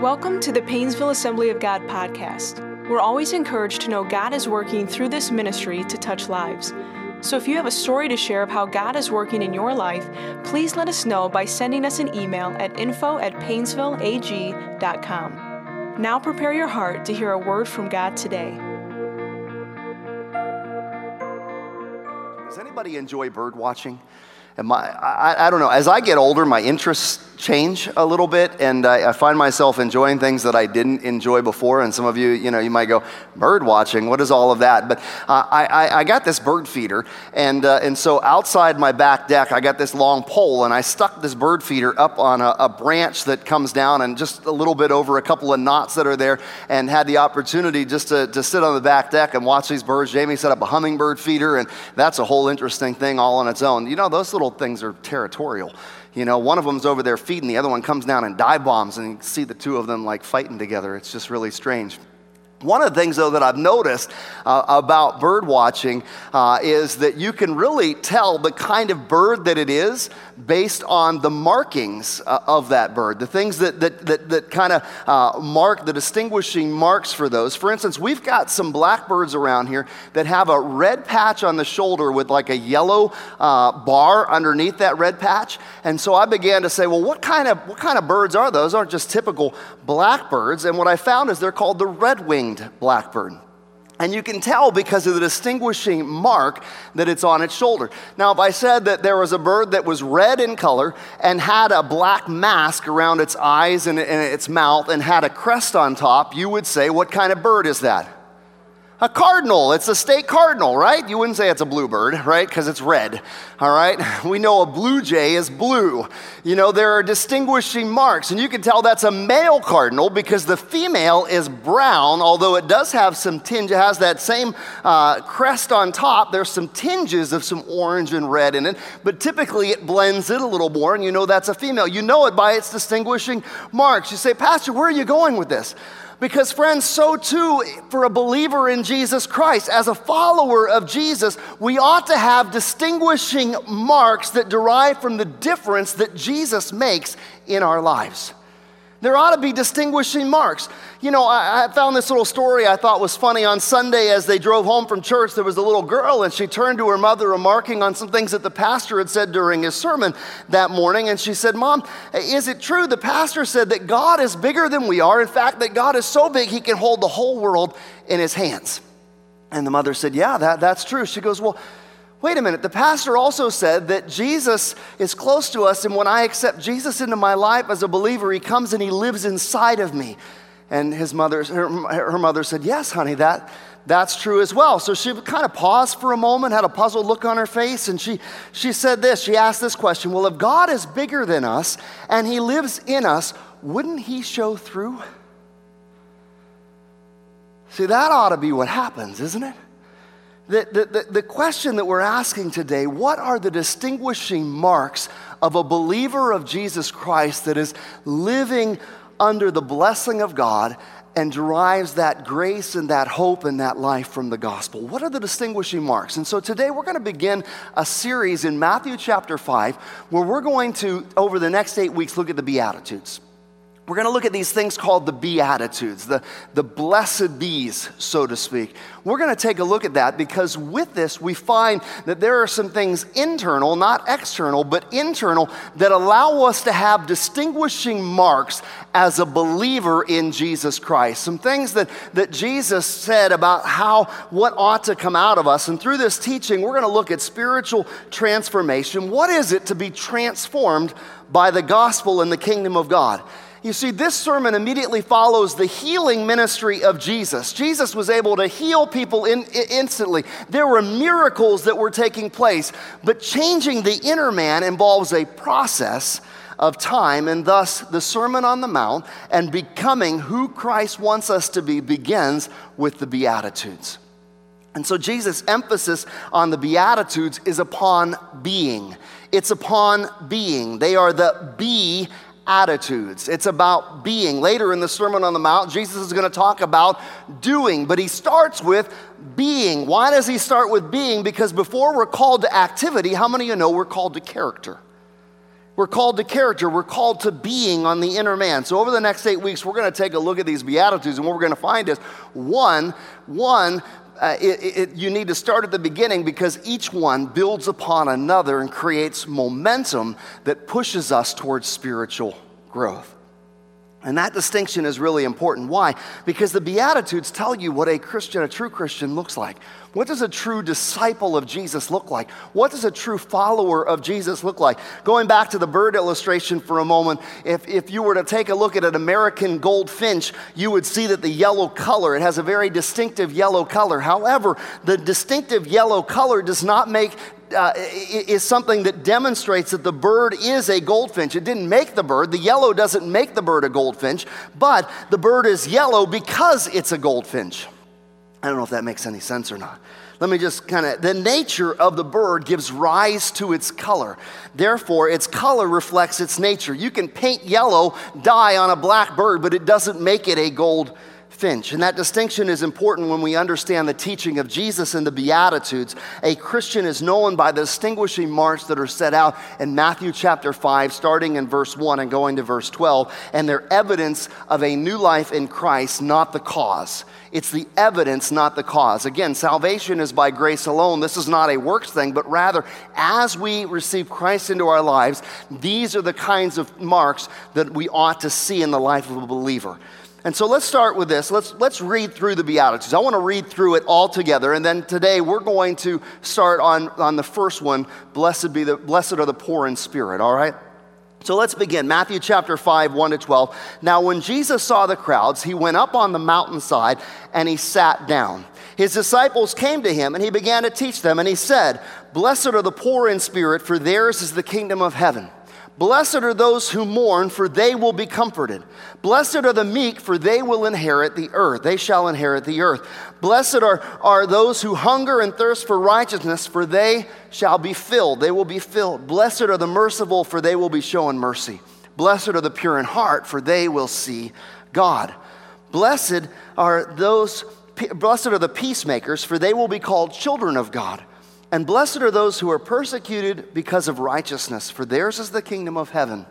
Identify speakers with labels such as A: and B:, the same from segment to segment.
A: Welcome to the Paynesville Assembly of God podcast. We're always encouraged to know God is working through this ministry to touch lives. So if you have a story to share of how God is working in your life, please let us know by sending us an email at info at paynesvilleag.com. Now prepare your heart to hear a word from God today.
B: Does anybody enjoy bird watching? My, I, I, don't know. As I get older, my interests change a little bit, and I, I, find myself enjoying things that I didn't enjoy before. And some of you, you know, you might go, bird watching, what is all of that? But uh, I, I, got this bird feeder, and, uh, and so outside my back deck, I got this long pole, and I stuck this bird feeder up on a, a branch that comes down and just a little bit over a couple of knots that are there, and had the opportunity just to, to sit on the back deck and watch these birds. Jamie set up a hummingbird feeder, and that's a whole interesting thing all on its own. You know, those little things are territorial. You know, one of them's over there feeding, the other one comes down and dive bombs, and you see the two of them like fighting together. It's just really strange. One of the things, though, that I've noticed uh, about bird watching uh, is that you can really tell the kind of bird that it is based on the markings uh, of that bird, the things that, that, that, that kind of uh, mark the distinguishing marks for those. For instance, we've got some blackbirds around here that have a red patch on the shoulder with like a yellow uh, bar underneath that red patch. And so I began to say, well, what kind of, what kind of birds are those? Aren't just typical blackbirds. And what I found is they're called the red winged blackbird. And you can tell because of the distinguishing mark that it's on its shoulder. Now, if I said that there was a bird that was red in color and had a black mask around its eyes and, its mouth and had a crest on top, you would say, What kind of bird is that? A cardinal. It's a state cardinal, right? You wouldn't say it's a bluebird, right? Because it's red, all right? We know a blue jay is blue. You know, there are distinguishing marks, and you can tell that's a male cardinal because the female is brown, although it does have some tinge, it has that same uh, crest on top. There's some tinges of some orange and red in it, but typically it blends it a little more, and you know that's a female. You know it by its distinguishing marks. You say, Pastor, where are you going with this? Because, friends, so too for a believer in Jesus Christ, as a follower of Jesus, we ought to have distinguishing marks that derive from the difference that Jesus makes in our lives. There ought to be distinguishing marks. You know, I, I, found this little story I thought was funny. On Sunday, as they drove home from church, there was a little girl, and she turned to her mother, remarking on some things that the pastor had said during his sermon that morning. And she said, Mom, is it true? The pastor said that God is bigger than we are. In fact, that God is so big he can hold the whole world in his hands. And the mother said, Yeah, that, that's true. She goes, Well, Wait a minute, the pastor also said that Jesus is close to us, and when I accept Jesus into my life as a believer, he comes and he lives inside of me. And his mother, her, her mother said, Yes, honey, that, that's true as well. So she kind of paused for a moment, had a puzzled look on her face, and she, she said this. She asked this question Well, if God is bigger than us and he lives in us, wouldn't he show through? See, that ought to be what happens, isn't it? The, the, the, question that we're asking today what are the distinguishing marks of a believer of Jesus Christ that is living under the blessing of God and derives that grace and that hope and that life from the gospel? What are the distinguishing marks? And so today we're going to begin a series in Matthew chapter 5 where we're going to, over the next eight weeks, look at the Beatitudes. We're going to look at these things called the Beatitudes, the, the blessed bees, so to speak. We're going to take a look at that because with this, we find that there are some things internal, not external, but internal, that allow us to have distinguishing marks as a believer in Jesus Christ. Some things that, that Jesus said about how, what ought to come out of us. And through this teaching, we're going to look at spiritual transformation. What is it to be transformed by the gospel and the kingdom of God? You see, this sermon immediately follows the healing ministry of Jesus. Jesus was able to heal people in, instantly. There were miracles that were taking place, but changing the inner man involves a process of time, and thus the Sermon on the Mount and becoming who Christ wants us to be begins with the Beatitudes. And so Jesus' emphasis on the Beatitudes is upon being. It's upon being. They are the be attitudes. It's about being. Later in the Sermon on the Mount, Jesus is going to talk about doing, but he starts with being. Why does he start with being? Because before we're called to activity, how many of you know we're called to character? We're called to character. We're called to being on the inner man. So over the next eight weeks, we're going to take a look at these beatitudes, and what we're going to find is one, one, uh, it, it, you need to start at the beginning because each one builds upon another and creates momentum that pushes us towards spiritual growth. And that distinction is really important. Why? Because the Beatitudes tell you what a Christian, a true Christian, looks like. What does a true disciple of Jesus look like? What does a true follower of Jesus look like? Going back to the bird illustration for a moment, if, if you were to take a look at an American goldfinch, you would see that the yellow color, it has a very distinctive yellow color. However, the distinctive yellow color does not make uh, is something that demonstrates that the bird is a goldfinch. It didn't make the bird. The yellow doesn't make the bird a goldfinch, but the bird is yellow because it's a goldfinch. I don't know if that makes any sense or not. Let me just kind of, the nature of the bird gives rise to its color. Therefore, its color reflects its nature. You can paint yellow dye on a black bird, but it doesn't make it a gold Finch. And that distinction is important when we understand the teaching of Jesus in the Beatitudes. A Christian is known by the distinguishing marks that are set out in Matthew chapter 5, starting in verse 1 and going to verse 12. And they're evidence of a new life in Christ, not the cause. It's the evidence, not the cause. Again, salvation is by grace alone. This is not a works thing, but rather, as we receive Christ into our lives, these are the kinds of marks that we ought to see in the life of a believer. And so let's start with this. Let's, let's read through the Beatitudes. I want to read through it all together. And then today we're going to start on, on the first one Blessed, be the, blessed are the poor in spirit, all right? So let's begin. Matthew chapter 5, 1 to 12. Now, when Jesus saw the crowds, he went up on the mountainside and he sat down. His disciples came to him and he began to teach them. And he said, Blessed are the poor in spirit, for theirs is the kingdom of heaven. Blessed are those who mourn, for they will be comforted. Blessed are the meek, for they will inherit the earth. They shall inherit the earth. Blessed are, are those who hunger and thirst for righteousness, for they shall be filled. They will be filled. Blessed are the merciful, for they will be shown mercy. Blessed are the pure in heart, for they will see God. Blessed are those, blessed are the peacemakers, for they will be called children of God. And blessed are those who are persecuted because of righteousness, for theirs is the kingdom of heaven.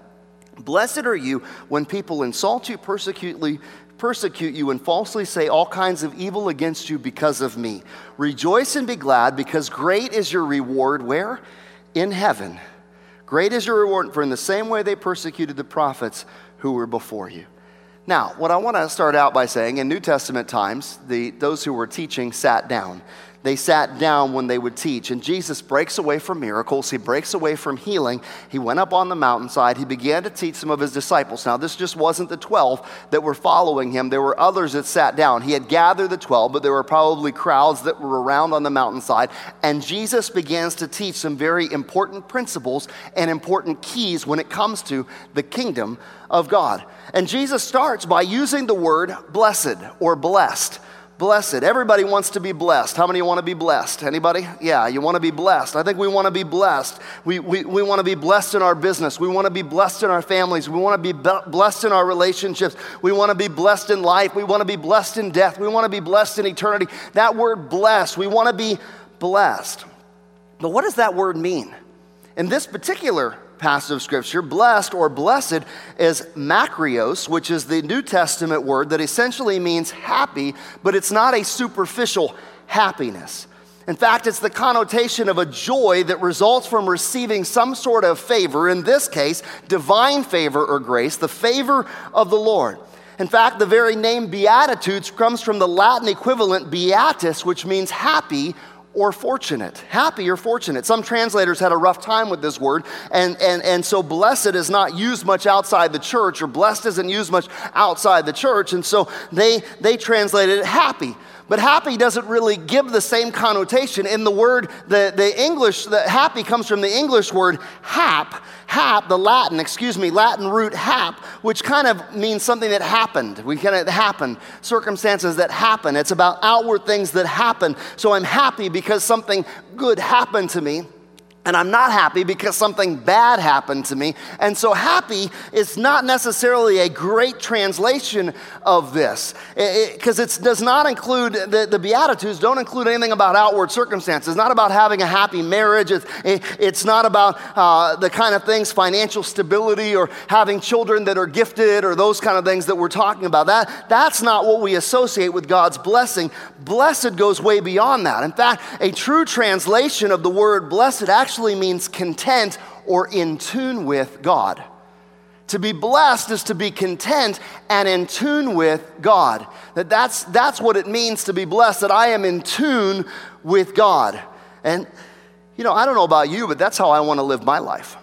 B: Blessed are you when people insult you, persecute, persecute you, and falsely say all kinds of evil against you because of me. Rejoice and be glad, because great is your reward. Where? In heaven. Great is your reward, for in the same way they persecuted the prophets who were before you. Now, what I want to start out by saying, in New Testament times, the, those who were teaching sat down they sat down when they would teach. And Jesus breaks away from miracles, he breaks away from healing. He went up on the mountainside, he began to teach some of his disciples. Now, this just wasn't the 12 that were following him, there were others that sat down. He had gathered the 12, but there were probably crowds that were around on the mountainside. And Jesus begins to teach some very important principles and important keys when it comes to the kingdom of God. And Jesus starts by using the word blessed or blessed blessed. Everybody wants to be blessed. How many want to be blessed? Anybody? Yeah, you want to be blessed. I think we want to be blessed. We, we, we want to be blessed in our business. We want to be blessed in our families. We want to be blessed in our relationships. We want to be blessed in life. We want to be blessed in death. We want to be blessed in eternity. That word blessed, we want to be blessed. But what does that word mean? In this particular passage of Scripture, blessed or blessed is makarios, which is the New Testament word that essentially means happy, but it's not a superficial happiness. In fact, it's the connotation of a joy that results from receiving some sort of favor, in this case, divine favor or grace, the favor of the Lord. In fact, the very name Beatitudes comes from the Latin equivalent beatus, which means happy or fortunate. Happy or fortunate. Some translators had a rough time with this word, and, and, and so blessed is not used much outside the church, or blessed isn't used much outside the church, and so they, they translated it happy. But happy doesn't really give the same connotation. In the word, the, the English, the happy comes from the English word hap. Hap, the Latin, excuse me, Latin root hap, which kind of means something that happened. We kind of happen, circumstances that happen. It's about outward things that happen. So I'm happy because something good happened to me. And I'm not happy because something bad happened to me. And so, happy is not necessarily a great translation of this because it, it, does not include, the, the Beatitudes don't include anything about outward circumstances. It's not about having a happy marriage, it's, it, it's not about uh, the kind of things, financial stability or having children that are gifted or those kind of things that we're talking about. That, that's not what we associate with God's blessing. Blessed goes way beyond that. In fact, a true translation of the word blessed actually actually means content or in tune with God. To be blessed is to be content and in tune with God. That that's, that's what it means to be blessed, that I am in tune with God. And, you know, I don't know about you, but that's how I want to live my life.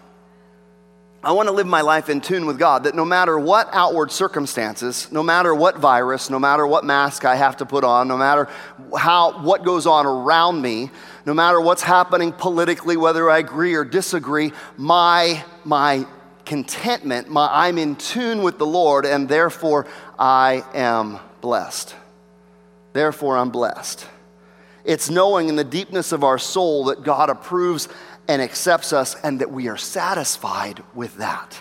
B: I want to live my life in tune with God, that no matter what outward circumstances, no matter what virus, no matter what mask I have to put on, no matter how, what goes on around me, no matter what's happening politically, whether I agree or disagree, my, my contentment, my, I'm in tune with the Lord, and therefore I am blessed. Therefore, I'm blessed. It's knowing in the deepness of our soul that God approves and accepts us and that we are satisfied with that.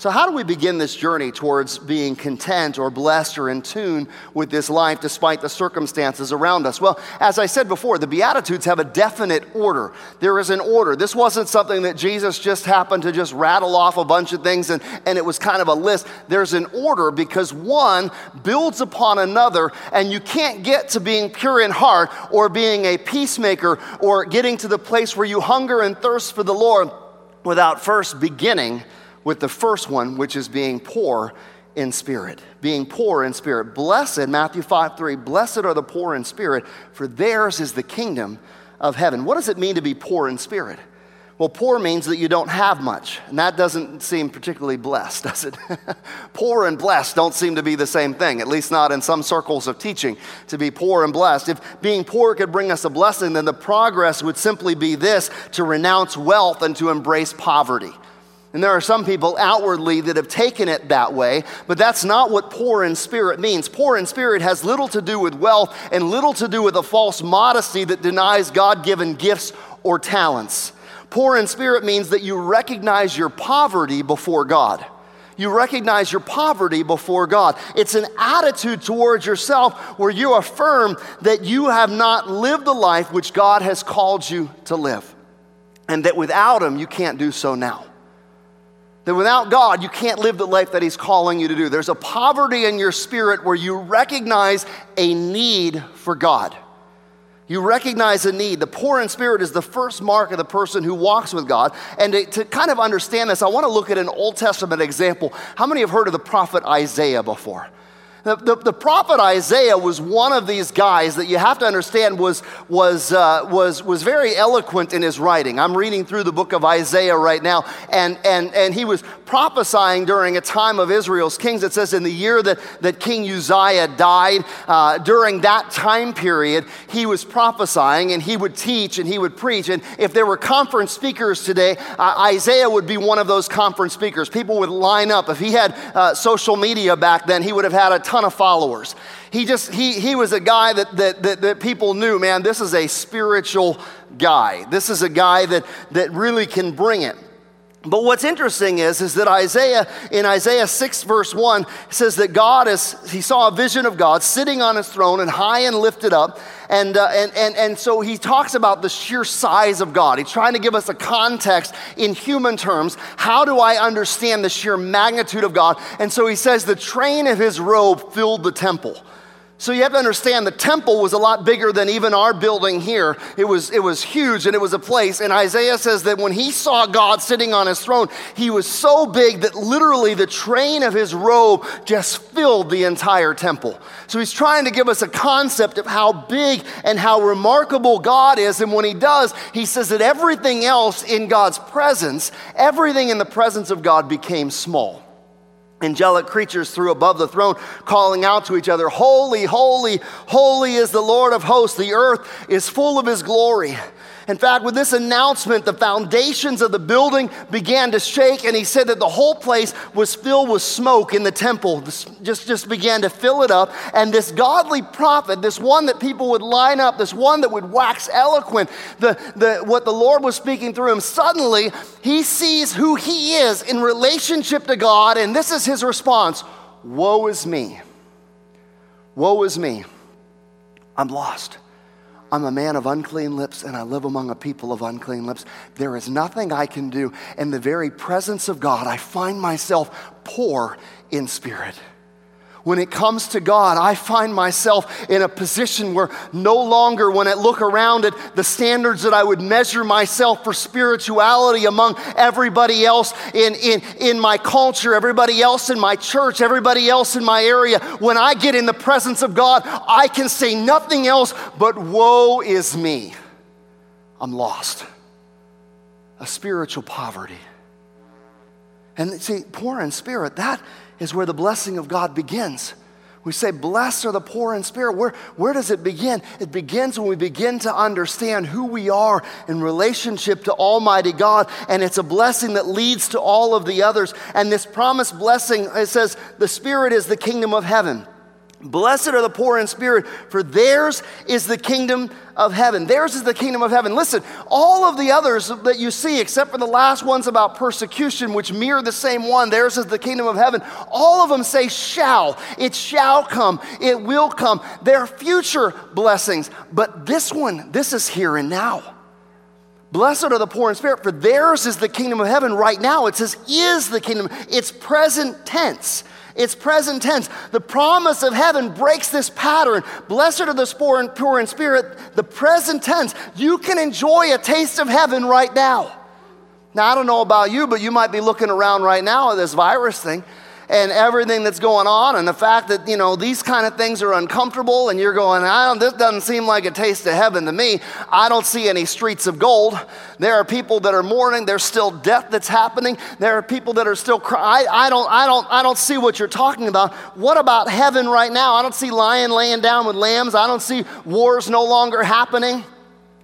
B: So, how do we begin this journey towards being content or blessed or in tune with this life despite the circumstances around us? Well, as I said before, the Beatitudes have a definite order. There is an order. This wasn't something that Jesus just happened to just rattle off a bunch of things and, and it was kind of a list. There's an order because one builds upon another, and you can't get to being pure in heart or being a peacemaker or getting to the place where you hunger and thirst for the Lord without first beginning with the first one, which is being poor in spirit. Being poor in spirit. Blessed, Matthew 5 3, blessed are the poor in spirit, for theirs is the kingdom of heaven. What does it mean to be poor in spirit? Well, poor means that you don't have much, and that doesn't seem particularly blessed, does it? poor and blessed don't seem to be the same thing, at least not in some circles of teaching, to be poor and blessed. If being poor could bring us a blessing, then the progress would simply be this to renounce wealth and to embrace poverty. And there are some people outwardly that have taken it that way, but that's not what poor in spirit means. Poor in spirit has little to do with wealth and little to do with a false modesty that denies God given gifts or talents. Poor in spirit means that you recognize your poverty before God. You recognize your poverty before God. It's an attitude towards yourself where you affirm that you have not lived the life which God has called you to live, and that without Him, you can't do so now. That without God, you can't live the life that He's calling you to do. There's a poverty in your spirit where you recognize a need for God. You recognize a need. The poor in spirit is the first mark of the person who walks with God. And to, to kind of understand this, I want to look at an Old Testament example. How many have heard of the prophet Isaiah before? The, the, the, prophet Isaiah was one of these guys that you have to understand was, was, uh, was, was very eloquent in his writing. I'm reading through the book of Isaiah right now, and, and, and he was prophesying during a time of Israel's kings. It says in the year that, that King Uzziah died, uh, during that time period, he was prophesying and he would teach and he would preach. And if there were conference speakers today, uh, Isaiah would be one of those conference speakers. People would line up. If he had uh, social media back then, he would have had a ton of followers. He just, he, he was a guy that, that, that, that people knew, man, this is a spiritual guy. This is a guy that, that really can bring it. But what's interesting is, is that Isaiah, in Isaiah 6, verse 1, says that God is, he saw a vision of God sitting on his throne and high and lifted up. And, uh, and, and, and so he talks about the sheer size of God. He's trying to give us a context in human terms. How do I understand the sheer magnitude of God? And so he says, the train of his robe filled the temple. So you have to understand the temple was a lot bigger than even our building here. It was, it was huge and it was a place. And Isaiah says that when he saw God sitting on his throne, he was so big that literally the train of his robe just filled the entire temple. So he's trying to give us a concept of how big and how remarkable God is. And when he does, he says that everything else in God's presence, everything in the presence of God became small angelic creatures threw above the throne, calling out to each other, Holy, holy, holy is the Lord of hosts. The earth is full of his glory. In fact, with this announcement, the foundations of the building began to shake, and he said that the whole place was filled with smoke in the temple. This just, just began to fill it up. And this godly prophet, this one that people would line up, this one that would wax eloquent, the, the, what the Lord was speaking through him, suddenly he sees who he is in relationship to God, and this is his response Woe is me! Woe is me! I'm lost. I'm a man of unclean lips and I live among a people of unclean lips. There is nothing I can do. In the very presence of God, I find myself poor in spirit. When it comes to God, I find myself in a position where no longer, when I look around at the standards that I would measure myself for spirituality among everybody else in, in, in my culture, everybody else in my church, everybody else in my area, when I get in the presence of God, I can say nothing else but, Woe is me. I'm lost. A spiritual poverty. And see, poor in spirit, that is where the blessing of God begins. We say, Blessed are the poor in spirit. Where, where does it begin? It begins when we begin to understand who we are in relationship to Almighty God, and it's a blessing that leads to all of the others. And this promised blessing, it says, the Spirit is the kingdom of heaven. Blessed are the poor in spirit, for theirs is the kingdom of heaven. Theirs is the kingdom of heaven. Listen, all of the others that you see, except for the last ones about persecution, which mirror the same one, theirs is the kingdom of heaven. All of them say shall. It shall come. It will come. They're future blessings. But this one, this is here and now. Blessed are the poor in spirit, for theirs is the kingdom of heaven right now. It says, is the kingdom. It's present tense. It's present tense. The promise of heaven breaks this pattern. Blessed are the poor and poor in spirit. The present tense. You can enjoy a taste of heaven right now. Now, I don't know about you, but you might be looking around right now at this virus thing and everything that's going on, and the fact that, you know, these kind of things are uncomfortable, and you're going, I don't, this doesn't seem like a taste of heaven to me. I don't see any streets of gold. There are people that are mourning. There's still death that's happening. There are people that are still crying. I, don't, I, don't, I don't see what you're talking about. What about heaven right now? I don't see lion laying down with lambs. I don't see wars no longer happening.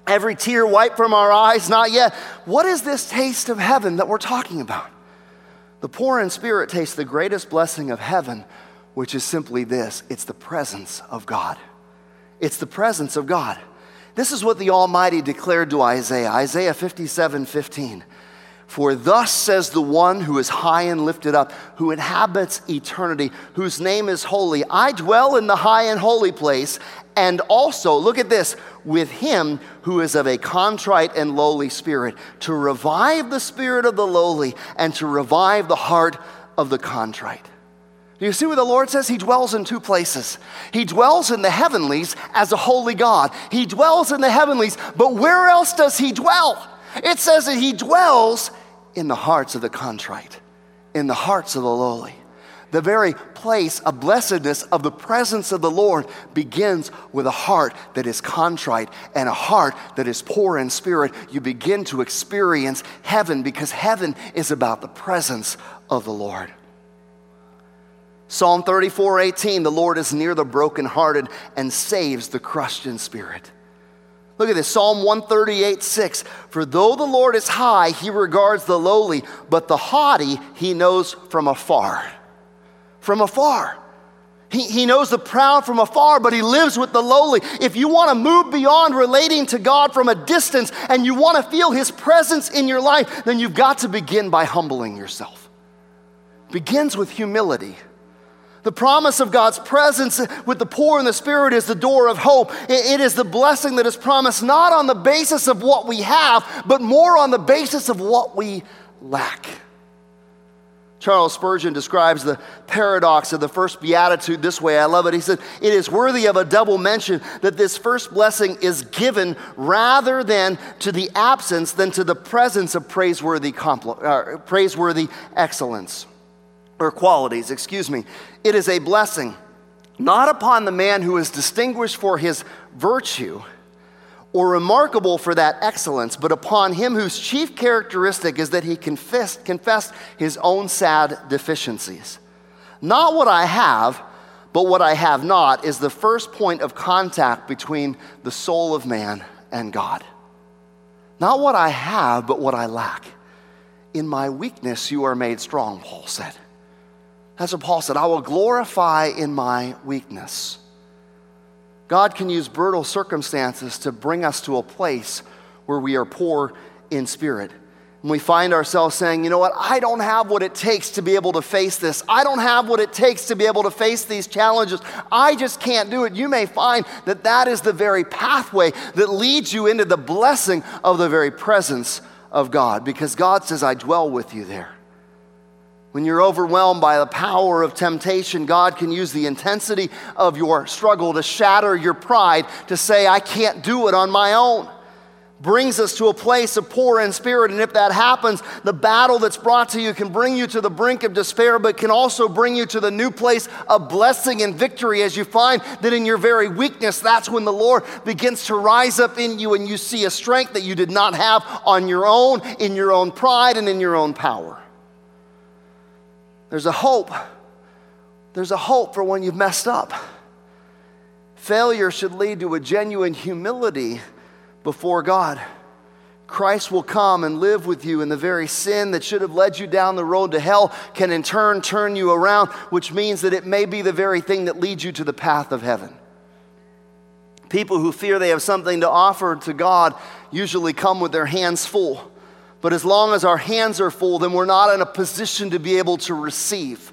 B: Every tear wiped from our eyes, not yet. What is this taste of heaven that we're talking about? The poor in spirit taste the greatest blessing of heaven, which is simply this it's the presence of God. It's the presence of God. This is what the Almighty declared to Isaiah Isaiah 57 15. For thus says the one who is high and lifted up, who inhabits eternity, whose name is holy. I dwell in the high and holy place, and also, look at this, with him who is of a contrite and lowly spirit, to revive the spirit of the lowly and to revive the heart of the contrite. Do you see what the Lord says? He dwells in two places. He dwells in the heavenlies as a holy God. He dwells in the heavenlies, but where else does he dwell? It says that he dwells in the hearts of the contrite, in the hearts of the lowly. The very place of blessedness of the presence of the Lord begins with a heart that is contrite and a heart that is poor in spirit. You begin to experience heaven because heaven is about the presence of the Lord. Psalm 34 18, the Lord is near the brokenhearted and saves the crushed in spirit. Look at this Psalm 138 6. For though the Lord is high, he regards the lowly, but the haughty he knows from afar from afar. He, he knows the proud from afar, but he lives with the lowly. If you want to move beyond relating to God from a distance and you want to feel his presence in your life, then you've got to begin by humbling yourself. Begins with humility. The promise of God's presence with the poor and the spirit is the door of hope. It is the blessing that is promised not on the basis of what we have, but more on the basis of what we lack. Charles Spurgeon describes the paradox of the first beatitude this way. I love it. He said, It is worthy of a double mention that this first blessing is given rather than to the absence than to the presence of praiseworthy, compl- uh, praiseworthy excellence or qualities. Excuse me. It is a blessing not upon the man who is distinguished for his virtue or remarkable for that excellence, but upon him whose chief characteristic is that he confessed, confessed his own sad deficiencies. Not what I have, but what I have not is the first point of contact between the soul of man and God. Not what I have, but what I lack. In my weakness, you are made strong, Paul said. That's what Paul said. I will glorify in my weakness. God can use brutal circumstances to bring us to a place where we are poor in spirit. And we find ourselves saying, you know what, I don't have what it takes to be able to face this. I don't have what it takes to be able to face these challenges. I just can't do it. You may find that that is the very pathway that leads you into the blessing of the very presence of God because God says, I dwell with you there. When you're overwhelmed by the power of temptation, God can use the intensity of your struggle to shatter your pride, to say, I can't do it on my own. Brings us to a place of poor in spirit. And if that happens, the battle that's brought to you can bring you to the brink of despair, but can also bring you to the new place of blessing and victory as you find that in your very weakness, that's when the Lord begins to rise up in you and you see a strength that you did not have on your own, in your own pride, and in your own power. There's a hope. There's a hope for when you've messed up. Failure should lead to a genuine humility before God. Christ will come and live with you, and the very sin that should have led you down the road to hell can in turn turn you around, which means that it may be the very thing that leads you to the path of heaven. People who fear they have something to offer to God usually come with their hands full. But as long as our hands are full, then we're not in a position to be able to receive.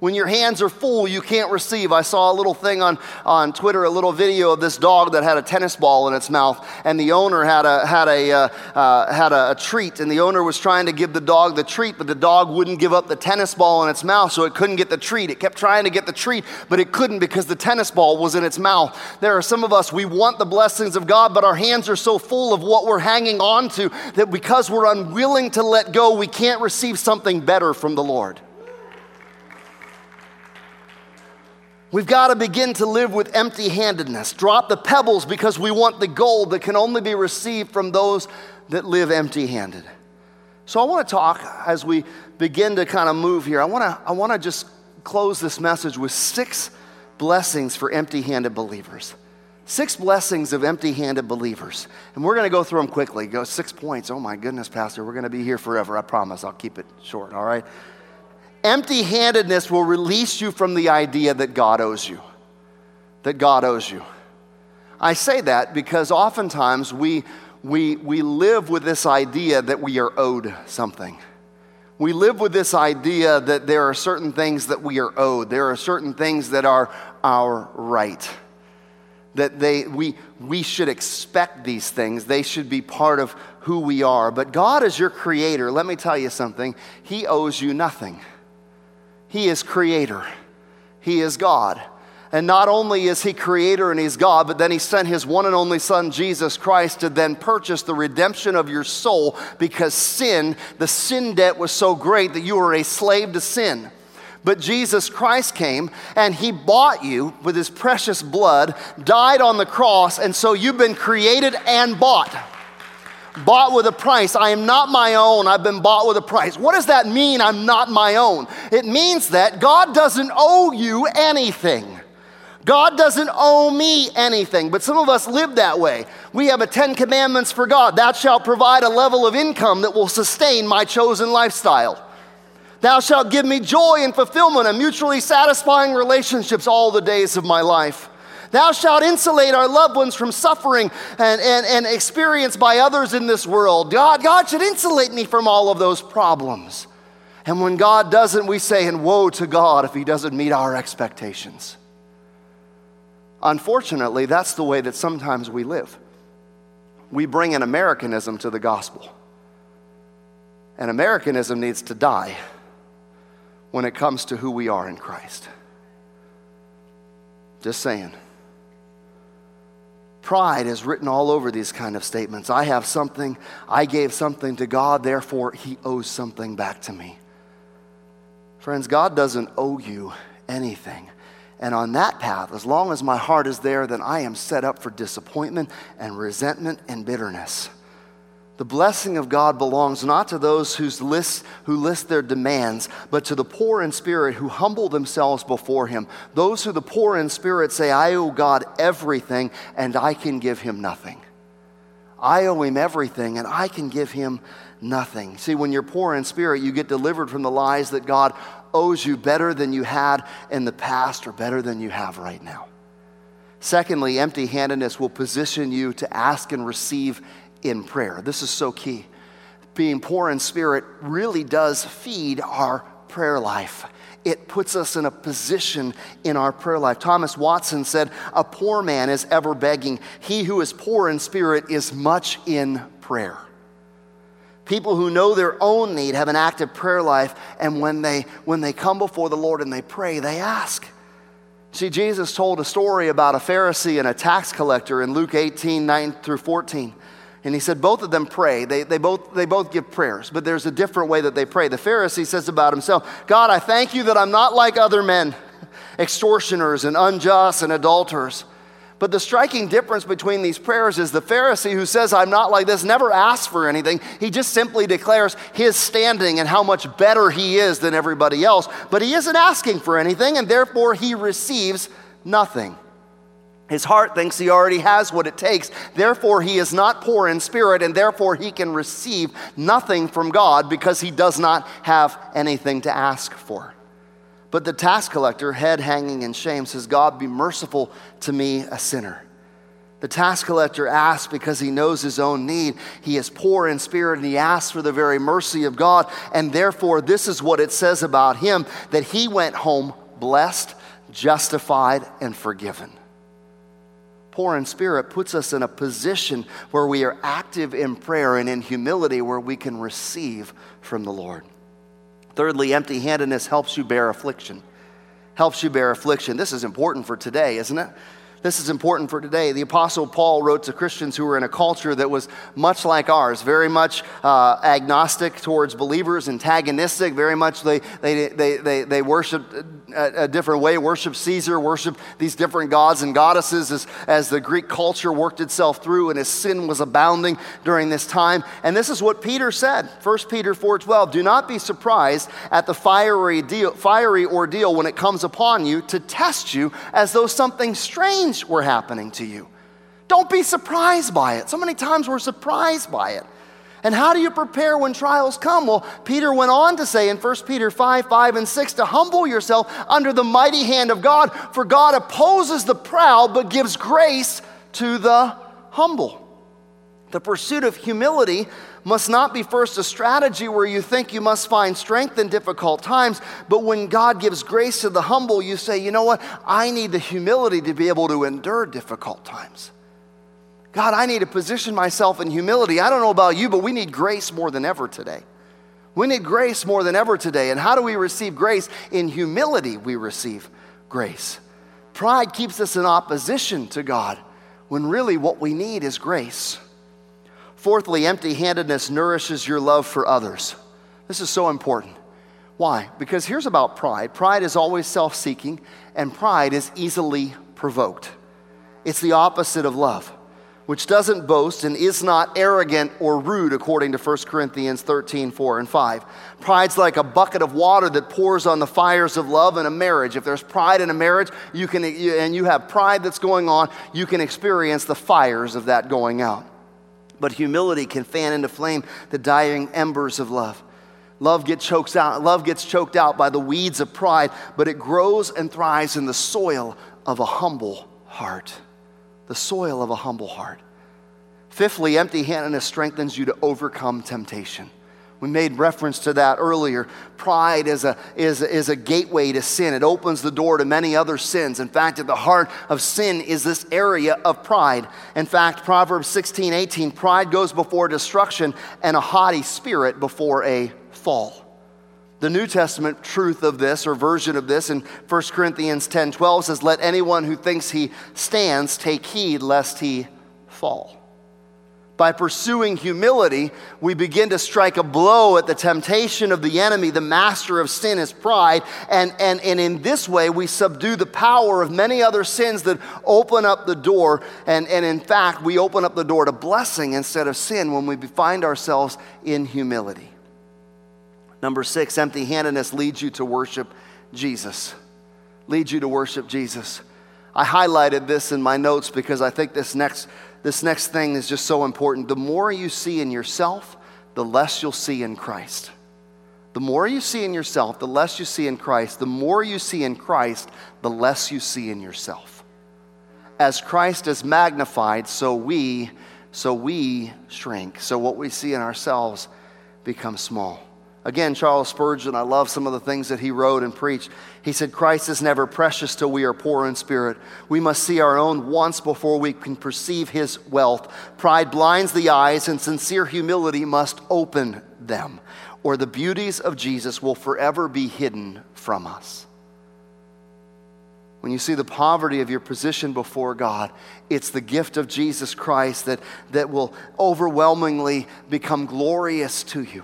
B: When your hands are full, you can't receive. I saw a little thing on, on Twitter, a little video of this dog that had a tennis ball in its mouth, and the owner had, a, had, a, uh, uh, had a, a treat, and the owner was trying to give the dog the treat, but the dog wouldn't give up the tennis ball in its mouth, so it couldn't get the treat. It kept trying to get the treat, but it couldn't because the tennis ball was in its mouth. There are some of us, we want the blessings of God, but our hands are so full of what we're hanging on to that because we're unwilling to let go, we can't receive something better from the Lord. We've got to begin to live with empty handedness. Drop the pebbles because we want the gold that can only be received from those that live empty handed. So I want to talk as we begin to kind of move here. I want to, I want to just close this message with six blessings for empty handed believers. Six blessings of empty handed believers. And we're going to go through them quickly. Go six points. Oh my goodness, Pastor, we're going to be here forever. I promise. I'll keep it short, all right? Empty handedness will release you from the idea that God owes you. That God owes you. I say that because oftentimes we, we, we live with this idea that we are owed something. We live with this idea that there are certain things that we are owed, there are certain things that are our right. That they, we, we should expect these things. They should be part of who we are. But God is your creator. Let me tell you something. He owes you nothing. He is creator, He is God. And not only is He creator and He's God, but then He sent His one and only Son, Jesus Christ, to then purchase the redemption of your soul because sin, the sin debt was so great that you were a slave to sin. But Jesus Christ came and He bought you with His precious blood, died on the cross, and so you've been created and bought bought with a price. I am not my own. I've been bought with a price. What does that mean, I'm not my own? It means that God doesn't owe you anything. God doesn't owe me anything, but some of us live that way. We have a 10 commandments for God. Thou shalt provide a level of income that will sustain my chosen lifestyle. Thou shalt give me joy and fulfillment and mutually satisfying relationships all the days of my life. Thou shalt insulate our loved ones from suffering and, and, and experience by others in this world. God, God should insulate me from all of those problems. And when God doesn't, we say, and woe to God if He doesn't meet our expectations. Unfortunately, that's the way that sometimes we live. We bring an Americanism to the gospel. And Americanism needs to die when it comes to who we are in Christ. Just saying. Pride is written all over these kind of statements. I have something, I gave something to God, therefore he owes something back to me. Friends, God doesn't owe you anything. And on that path, as long as my heart is there, then I am set up for disappointment and resentment and bitterness. The blessing of God belongs not to those whose who list their demands, but to the poor in spirit who humble themselves before Him. Those who the poor in spirit say, I owe God everything and I can give Him nothing. I owe him everything and I can give him nothing. See, when you're poor in spirit, you get delivered from the lies that God owes you better than you had in the past or better than you have right now. Secondly, empty handedness will position you to ask and receive in prayer. This is so key. Being poor in spirit really does feed our prayer life. It puts us in a position in our prayer life. Thomas Watson said, A poor man is ever begging. He who is poor in spirit is much in prayer. People who know their own need have an active prayer life, and when they, when they come before the Lord and they pray, they ask. See, Jesus told a story about a Pharisee and a tax collector in Luke 18 9 through 14. And he said both of them pray. They, they, both, they both give prayers, but there's a different way that they pray. The Pharisee says about himself God, I thank you that I'm not like other men, extortioners and unjust and adulterers. But the striking difference between these prayers is the Pharisee who says, I'm not like this, never asks for anything. He just simply declares his standing and how much better he is than everybody else. But he isn't asking for anything, and therefore he receives nothing. His heart thinks he already has what it takes. Therefore, he is not poor in spirit, and therefore he can receive nothing from God because he does not have anything to ask for. But the tax collector, head hanging in shame, says, God, be merciful to me, a sinner. The tax collector asks because he knows his own need. He is poor in spirit and he asks for the very mercy of God. And therefore, this is what it says about him that he went home blessed, justified, and forgiven. Poor in spirit puts us in a position where we are active in prayer and in humility where we can receive from the Lord. Thirdly, empty handedness helps you bear affliction. Helps you bear affliction. This is important for today, isn't it? This is important for today. The Apostle Paul wrote to Christians who were in a culture that was much like ours, very much uh, agnostic towards believers, antagonistic, very much they, they, they, they, they worshiped a, a different way, worship Caesar, worship these different gods and goddesses as, as the Greek culture worked itself through and as sin was abounding during this time. And this is what Peter said, 1 Peter 4.12, Do not be surprised at the fiery, deal, fiery ordeal when it comes upon you to test you as though something strange were happening to you. Don't be surprised by it. So many times we're surprised by it. And how do you prepare when trials come? Well, Peter went on to say in 1 Peter 5 5 and 6 to humble yourself under the mighty hand of God, for God opposes the proud but gives grace to the humble. The pursuit of humility must not be first a strategy where you think you must find strength in difficult times, but when God gives grace to the humble, you say, you know what? I need the humility to be able to endure difficult times. God, I need to position myself in humility. I don't know about you, but we need grace more than ever today. We need grace more than ever today. And how do we receive grace? In humility, we receive grace. Pride keeps us in opposition to God when really what we need is grace. Fourthly, empty handedness nourishes your love for others. This is so important. Why? Because here's about pride pride is always self seeking, and pride is easily provoked. It's the opposite of love, which doesn't boast and is not arrogant or rude, according to 1 Corinthians 13 4 and 5. Pride's like a bucket of water that pours on the fires of love in a marriage. If there's pride in a marriage, you can, and you have pride that's going on, you can experience the fires of that going out. But humility can fan into flame the dying embers of love. Love gets choked out, love gets choked out by the weeds of pride, but it grows and thrives in the soil of a humble heart. The soil of a humble heart. Fifthly, empty handedness strengthens you to overcome temptation. We made reference to that earlier. Pride is a, is, is a gateway to sin, it opens the door to many other sins. In fact, at the heart of sin is this area of pride. In fact, Proverbs 16 18, pride goes before destruction and a haughty spirit before a fall. The New Testament truth of this or version of this in 1 Corinthians 10 12 says, Let anyone who thinks he stands take heed lest he fall by pursuing humility, we begin to strike a blow at the temptation of the enemy. The master of sin is pride. And, and, and in this way, we subdue the power of many other sins that open up the door. And, and in fact, we open up the door to blessing instead of sin when we find ourselves in humility. Number six, empty handedness leads you to worship Jesus. Leads you to worship Jesus. I highlighted this in my notes because I think this next this next thing is just so important. The more you see in yourself, the less you'll see in Christ. The more you see in yourself, the less you see in Christ. The more you see in Christ, the less you see in yourself. As Christ is magnified, so we so we shrink. So what we see in ourselves becomes small. Again, Charles Spurgeon, I love some of the things that he wrote and preached. He said, Christ is never precious till we are poor in spirit. We must see our own wants before we can perceive his wealth. Pride blinds the eyes, and sincere humility must open them, or the beauties of Jesus will forever be hidden from us. When you see the poverty of your position before God, it's the gift of Jesus Christ that, that will overwhelmingly become glorious to you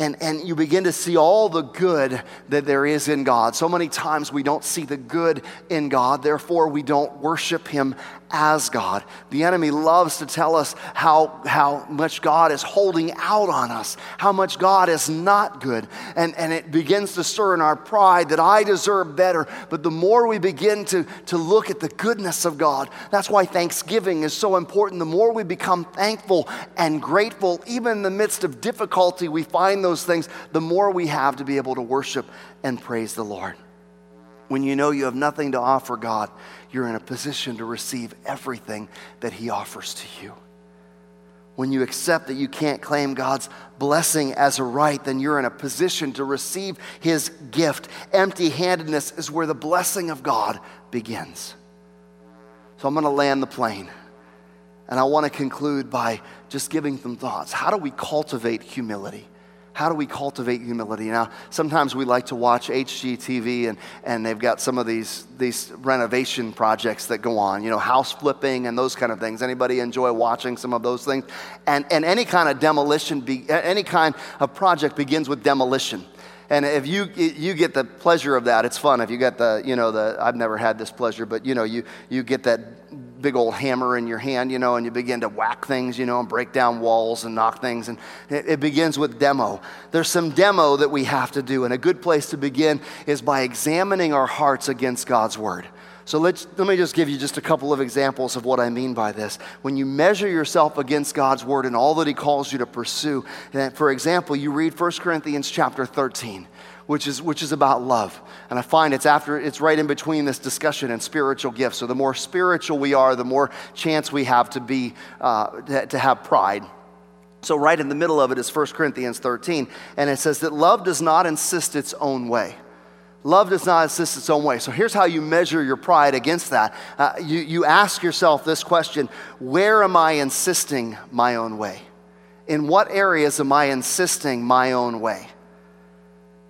B: and, and you begin to see all the good that there is in God. So many times we don't see the good in God, therefore, we don't worship Him as God. The enemy loves to tell us how, how much God is holding out on us, how much God is not good. And, and it begins to stir in our pride that I deserve better. But the more we begin to, to look at the goodness of God, that's why Thanksgiving is so important. The more we become thankful and grateful, even in the midst of difficulty, we find those things, the more we have to be able to worship and praise the Lord. When you know you have nothing to offer God, you're in a position to receive everything that He offers to you. When you accept that you can't claim God's blessing as a right, then you're in a position to receive His gift. Empty handedness is where the blessing of God begins. So I'm going to land the plane. And I want to conclude by just giving some thoughts. How do we cultivate humility? How do we cultivate humility? Now, sometimes we like to watch HGTV and, and they've got some of these, these renovation projects that go on, you know, house flipping and those kind of things. Anybody enjoy watching some of those things? And, and any kind of demolition, be, any kind of project begins with demolition. And if you, you get the pleasure of that, it's fun. If you get the, you know, the, I've never had this pleasure, but you know, you, you get that big old hammer in your hand, you know, and you begin to whack things, you know, and break down walls and knock things. And it, it, begins with demo. There's some demo that we have to do. And a good place to begin is by examining our hearts against God's word. So let's, let me just give you just a couple of examples of what I mean by this. When you measure yourself against God's word and all that he calls you to pursue, for example, you read 1 Corinthians chapter 13 which is, which is about love. And I find it's after, it's right in between this discussion and spiritual gifts. So the more spiritual we are, the more chance we have to be, uh, to, to have pride. So right in the middle of it is 1 Corinthians 13. And it says that love does not insist its own way. Love does not insist its own way. So here's how you measure your pride against that. Uh, you, you ask yourself this question Where am I insisting my own way? In what areas am I insisting my own way?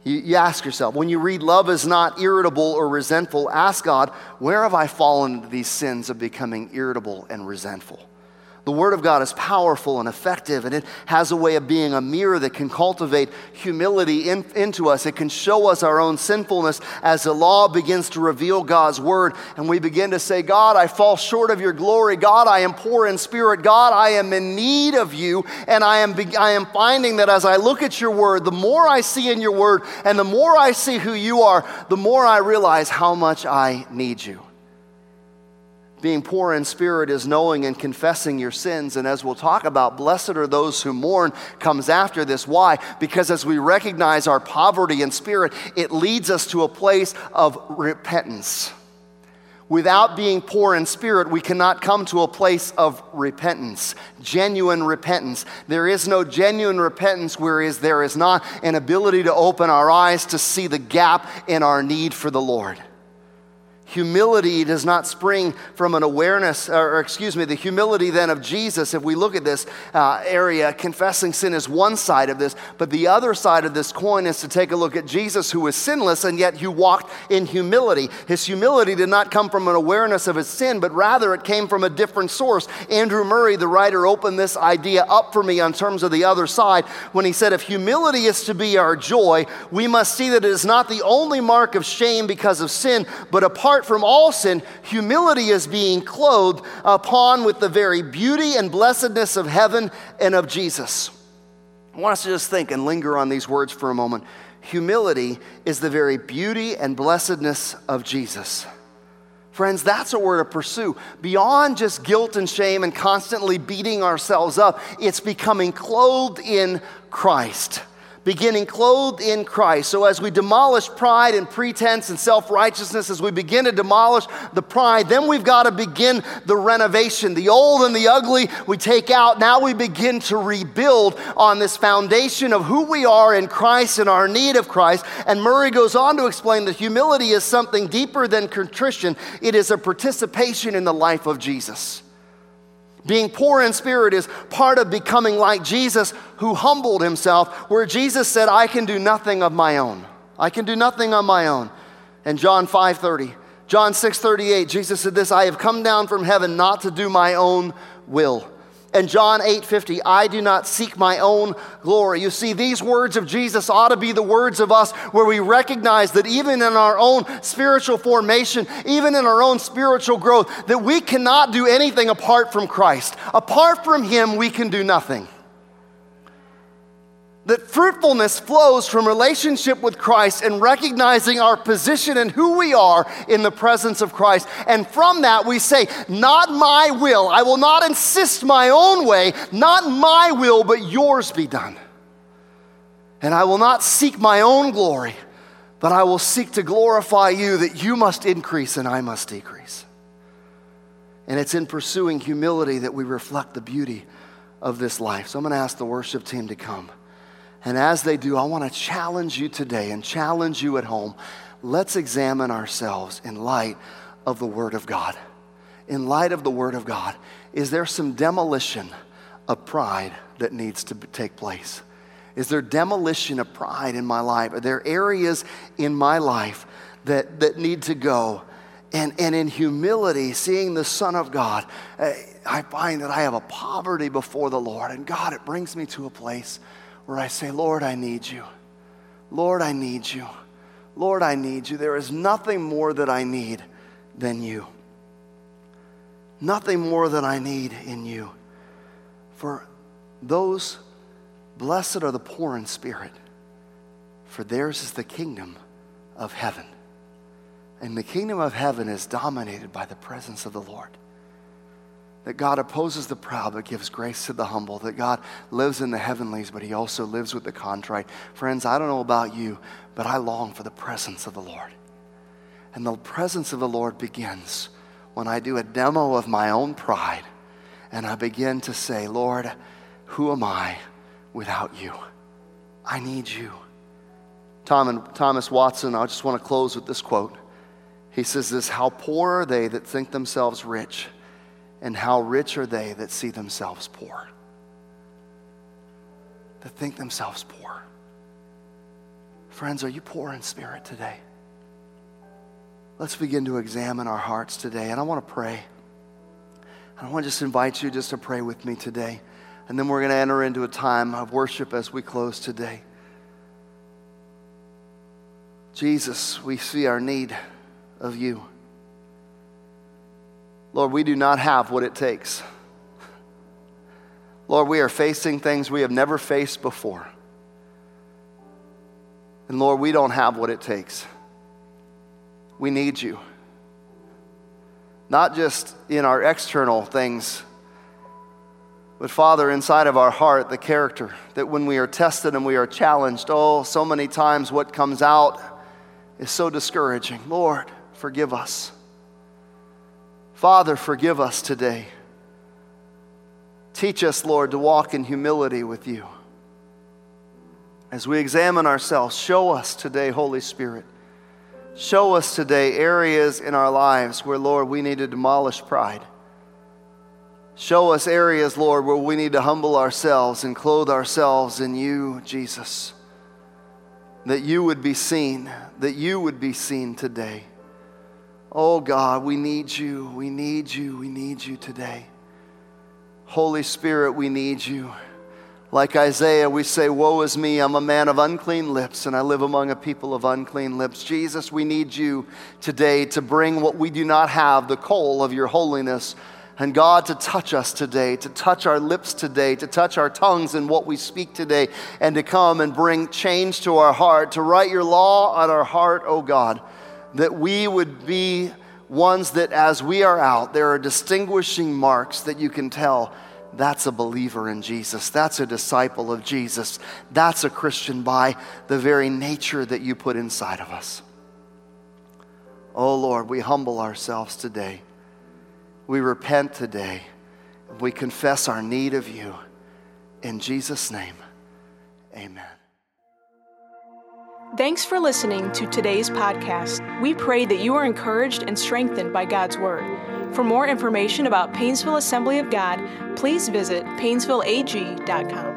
B: You, you, ask yourself, when you read, Love is not irritable or resentful, ask God, Where have I fallen into these sins of becoming irritable and resentful? The Word of God is powerful and effective, and it has a way of being a mirror that can cultivate humility in, into us. It can show us our own sinfulness as the law begins to reveal God's Word, and we begin to say, God, I fall short of your glory. God, I am poor in spirit. God, I am in need of you. And I am, I am finding that as I look at your Word, the more I see in your Word, and the more I see who you are, the more I realize how much I need you. Being poor in spirit is knowing and confessing your sins. And as we'll talk about, blessed are those who mourn comes after this. Why? Because as we recognize our poverty in spirit, it leads us to a place of repentance. Without being poor in spirit, we cannot come to a place of repentance, genuine repentance. There is no genuine repentance whereas there is not an ability to open our eyes to see the gap in our need for the Lord. Humility does not spring from an awareness, or excuse me, the humility then of Jesus. If we look at this uh, area, confessing sin is one side of this, but the other side of this coin is to take a look at Jesus, who was sinless and yet who walked in humility. His humility did not come from an awareness of his sin, but rather it came from a different source. Andrew Murray, the writer, opened this idea up for me on terms of the other side when he said, If humility is to be our joy, we must see that it is not the only mark of shame because of sin, but apart apart from all sin, humility is being clothed upon with the very beauty and blessedness of heaven and of Jesus. I want us to just think and linger on these words for a moment. Humility is the very beauty and blessedness of Jesus. Friends, that's what we're to pursue. Beyond just guilt and shame and constantly beating ourselves up, it's becoming clothed in Christ beginning clothed in Christ. So, as we demolish pride and pretense and self righteousness, as we begin to demolish the pride, then we've got to begin the renovation. The old and the ugly we take out. Now we begin to rebuild on this foundation of who we are in Christ and our need of Christ. And Murray goes on to explain that humility is something deeper than contrition, it is a participation in the life of Jesus. Being poor in spirit is part of becoming like Jesus, who humbled himself, where Jesus said, I can do nothing of my own. I can do nothing on my own. And John 5:30, John 6:38, Jesus said this, I have come down from heaven not to do my own will and John 8:50, I do not seek my own glory. You see, these words of Jesus ought to be the words of us where we recognize that even in our own spiritual formation, even in our own spiritual growth, that we cannot do anything apart from Christ. Apart from Him, we can do nothing. That fruitfulness flows from relationship with Christ and recognizing our position and who we are in the presence of Christ. And from that, we say, Not my will. I will not insist my own way. Not my will, but yours be done. And I will not seek my own glory, but I will seek to glorify you that you must increase and I must decrease. And it's in pursuing humility that we reflect the beauty of this life. So I'm going to ask the worship team to come. And as they do, I want to challenge you today and challenge you at home. Let's examine ourselves in light of the Word of God. In light of the Word of God, is there some demolition of pride that needs to take place? Is there demolition of pride in my life? Are there areas in my life that, that need to go? And, and in humility, seeing the Son of God, eh, I find that I have a poverty before the Lord. And God, it brings me to a place where I say, Lord, I need you. Lord, I need you. Lord, I need you. There is nothing more that I need than you. Nothing more that I need in you. For those blessed are the poor in spirit, for theirs is the kingdom of heaven. And the kingdom of heaven is dominated by the presence of the Lord that God opposes the proud but gives grace to the humble, that God lives in the heavenlies, but He also lives with the contrite. Friends, I don't know about you, but I long for the presence of the Lord. And the presence of the Lord begins when I do a demo of my own pride and I begin to say, Lord, who am I without you? I need you. Tom and Thomas Watson, I just want to close with this quote. He says this How poor are they that think themselves rich? And how rich are they that see themselves poor? That think themselves poor. Friends, are you poor in spirit today? Let's begin to examine our hearts today. And I want to pray. I want to just invite you just to pray with me today. And then we're going to enter into a time of worship as we close today. Jesus, we see our need of you. Lord, we do not have what it takes. Lord, we are facing things we have never faced before. And Lord, we don't have what it takes. We need you. Not just in our external things, but Father, inside of our heart, the character that when we are tested and we are challenged, oh, so many times what comes out is so discouraging. Lord, forgive us. Father, forgive us today. Teach us, Lord, to walk in humility with you. As we examine ourselves, show us today, Holy Spirit. Show us today areas in our lives where, Lord, we need to demolish pride. Show us areas, Lord, where we need to humble ourselves and clothe ourselves in you, Jesus. That you would be seen, that you would be seen today. Oh God, we need you. We need you. We need you today. Holy Spirit, we need you. Like Isaiah, we say, Woe is me, I'm a man of unclean lips, and I live among a people of unclean lips. Jesus, we need you today to bring what we do not have, the coal of your holiness. And God, to touch us today, to touch our lips today, to touch our tongues and what we speak today, and to come and bring change to our heart, to write your law on our heart, oh God that we would be ones that as we are out, there are distinguishing marks that you can tell that's a believer in Jesus. That's a disciple of Jesus. That's a Christian by the very nature that you put inside of us. Oh Lord, we humble ourselves today. We repent today. We confess our need of you. In Jesus' name, amen.
A: Thanks for listening to today's podcast. We pray that you are encouraged and strengthened by God's Word. For more information about Painesville Assembly of God, please visit painesvilleag.com.